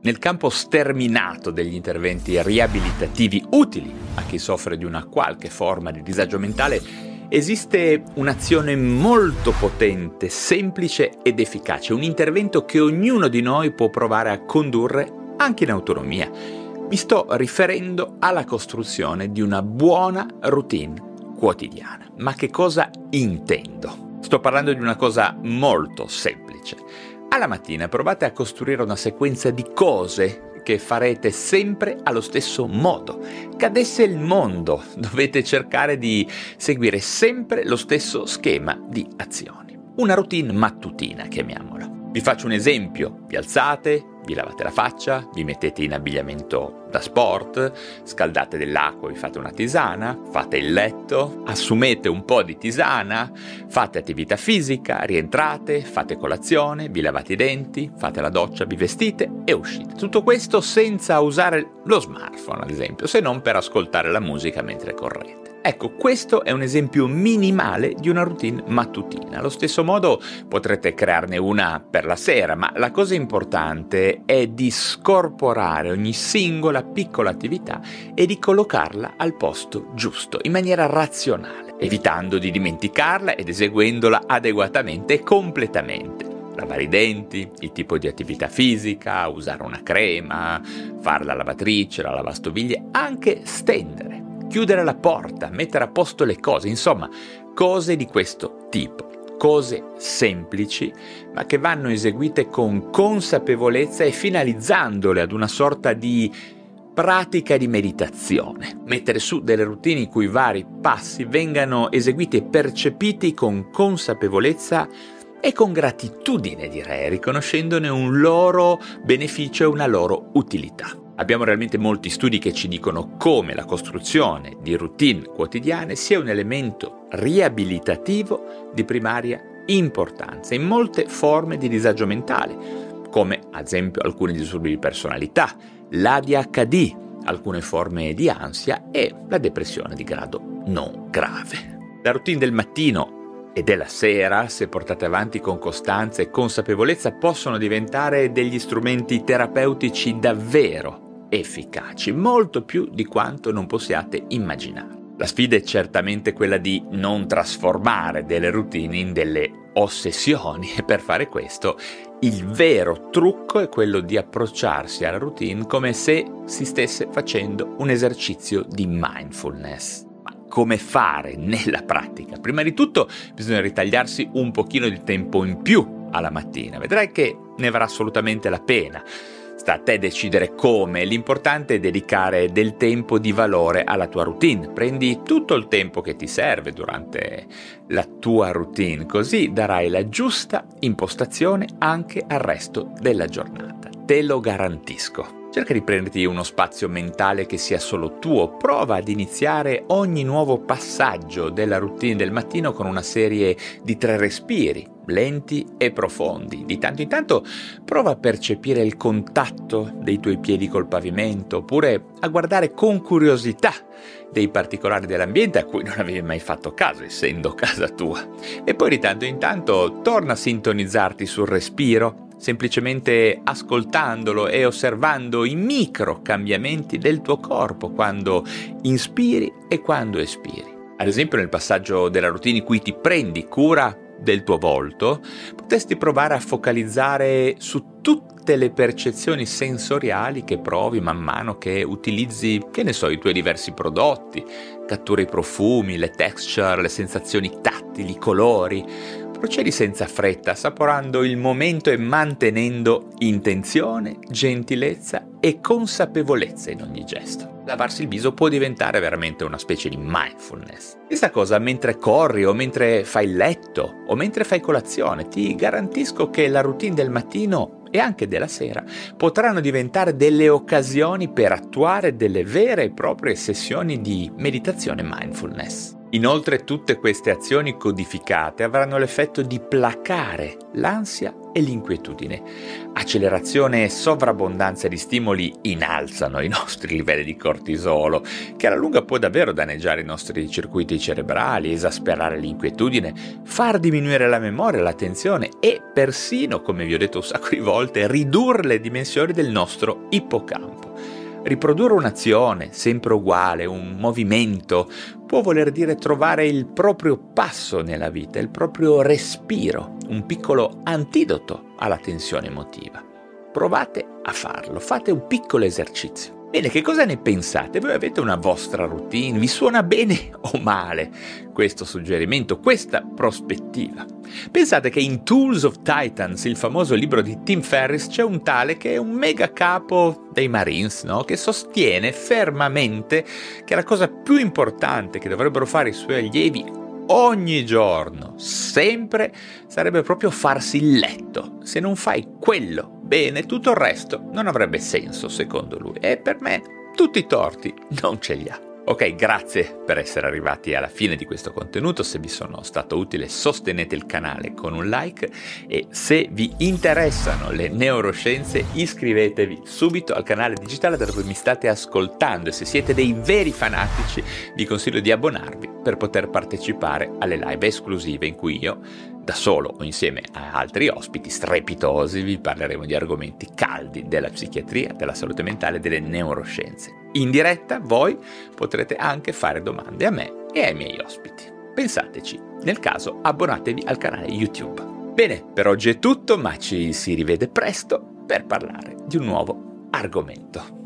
Nel campo sterminato degli interventi riabilitativi utili a chi soffre di una qualche forma di disagio mentale, esiste un'azione molto potente, semplice ed efficace, un intervento che ognuno di noi può provare a condurre anche in autonomia. Mi sto riferendo alla costruzione di una buona routine quotidiana. Ma che cosa intendo? Sto parlando di una cosa molto semplice alla mattina provate a costruire una sequenza di cose che farete sempre allo stesso modo. Cadesse il mondo, dovete cercare di seguire sempre lo stesso schema di azioni. Una routine mattutina, chiamiamola. Vi faccio un esempio. Vi alzate, vi lavate la faccia, vi mettete in abbigliamento da sport, scaldate dell'acqua, vi fate una tisana, fate il letto, assumete un po' di tisana, fate attività fisica, rientrate, fate colazione, vi lavate i denti, fate la doccia, vi vestite e uscite. Tutto questo senza usare lo smartphone, ad esempio, se non per ascoltare la musica mentre correte. Ecco, questo è un esempio minimale di una routine mattutina. Allo stesso modo potrete crearne una per la sera, ma la cosa importante è di scorporare ogni singola piccola attività e di collocarla al posto giusto, in maniera razionale, evitando di dimenticarla ed eseguendola adeguatamente e completamente lavare i denti, il tipo di attività fisica, usare una crema, fare la lavatrice, la lavastoviglie, anche stendere chiudere la porta, mettere a posto le cose, insomma, cose di questo tipo. Cose semplici, ma che vanno eseguite con consapevolezza e finalizzandole ad una sorta di pratica di meditazione. Mettere su delle routine in cui vari passi vengano eseguiti e percepiti con consapevolezza e con gratitudine, direi, riconoscendone un loro beneficio e una loro utilità. Abbiamo realmente molti studi che ci dicono come la costruzione di routine quotidiane sia un elemento riabilitativo di primaria importanza in molte forme di disagio mentale, come ad esempio alcuni disturbi di personalità, l'ADHD, alcune forme di ansia e la depressione di grado non grave. La routine del mattino e della sera, se portate avanti con costanza e consapevolezza, possono diventare degli strumenti terapeutici davvero efficaci, molto più di quanto non possiate immaginare. La sfida è certamente quella di non trasformare delle routine in delle ossessioni e per fare questo il vero trucco è quello di approcciarsi alla routine come se si stesse facendo un esercizio di mindfulness. Ma come fare nella pratica? Prima di tutto bisogna ritagliarsi un pochino di tempo in più alla mattina, vedrai che ne varrà assolutamente la pena. Sta a te decidere come, l'importante è dedicare del tempo di valore alla tua routine. Prendi tutto il tempo che ti serve durante la tua routine, così darai la giusta impostazione anche al resto della giornata. Te lo garantisco. Cerca di prenderti uno spazio mentale che sia solo tuo, prova ad iniziare ogni nuovo passaggio della routine del mattino con una serie di tre respiri, lenti e profondi. Di tanto in tanto prova a percepire il contatto dei tuoi piedi col pavimento, oppure a guardare con curiosità dei particolari dell'ambiente a cui non avevi mai fatto caso, essendo casa tua. E poi di tanto in tanto torna a sintonizzarti sul respiro semplicemente ascoltandolo e osservando i micro cambiamenti del tuo corpo quando inspiri e quando espiri. Ad esempio nel passaggio della routine in cui ti prendi cura del tuo volto, potresti provare a focalizzare su tutte le percezioni sensoriali che provi man mano che utilizzi, che ne so, i tuoi diversi prodotti, cattura i profumi, le texture, le sensazioni tattili, i colori, Procedi senza fretta, assaporando il momento e mantenendo intenzione, gentilezza e consapevolezza in ogni gesto. Lavarsi il viso può diventare veramente una specie di mindfulness. Questa cosa mentre corri o mentre fai il letto o mentre fai colazione, ti garantisco che la routine del mattino e anche della sera potranno diventare delle occasioni per attuare delle vere e proprie sessioni di meditazione mindfulness. Inoltre tutte queste azioni codificate avranno l'effetto di placare l'ansia e l'inquietudine. Accelerazione e sovrabbondanza di stimoli innalzano i nostri livelli di cortisolo, che alla lunga può davvero danneggiare i nostri circuiti cerebrali, esasperare l'inquietudine, far diminuire la memoria, l'attenzione e persino, come vi ho detto un sacco di volte, ridurre le dimensioni del nostro ippocampo. Riprodurre un'azione sempre uguale, un movimento, può voler dire trovare il proprio passo nella vita, il proprio respiro, un piccolo antidoto alla tensione emotiva. Provate a farlo, fate un piccolo esercizio. Bene, che cosa ne pensate? Voi avete una vostra routine? Vi suona bene o male questo suggerimento, questa prospettiva? Pensate che in Tools of Titans, il famoso libro di Tim Ferriss, c'è un tale che è un mega capo dei Marines, no? che sostiene fermamente che la cosa più importante che dovrebbero fare i suoi allievi ogni giorno, sempre, sarebbe proprio farsi il letto. Se non fai quello bene, tutto il resto non avrebbe senso, secondo lui. E per me tutti i torti non ce li ha. Ok, grazie per essere arrivati alla fine di questo contenuto, se vi sono stato utile sostenete il canale con un like. E se vi interessano le neuroscienze iscrivetevi subito al canale digitale dove mi state ascoltando. E se siete dei veri fanatici vi consiglio di abbonarvi per poter partecipare alle live esclusive in cui io da solo o insieme a altri ospiti strepitosi vi parleremo di argomenti caldi della psichiatria, della salute mentale e delle neuroscienze. In diretta voi potrete anche fare domande a me e ai miei ospiti. Pensateci, nel caso abbonatevi al canale YouTube. Bene, per oggi è tutto, ma ci si rivede presto per parlare di un nuovo argomento.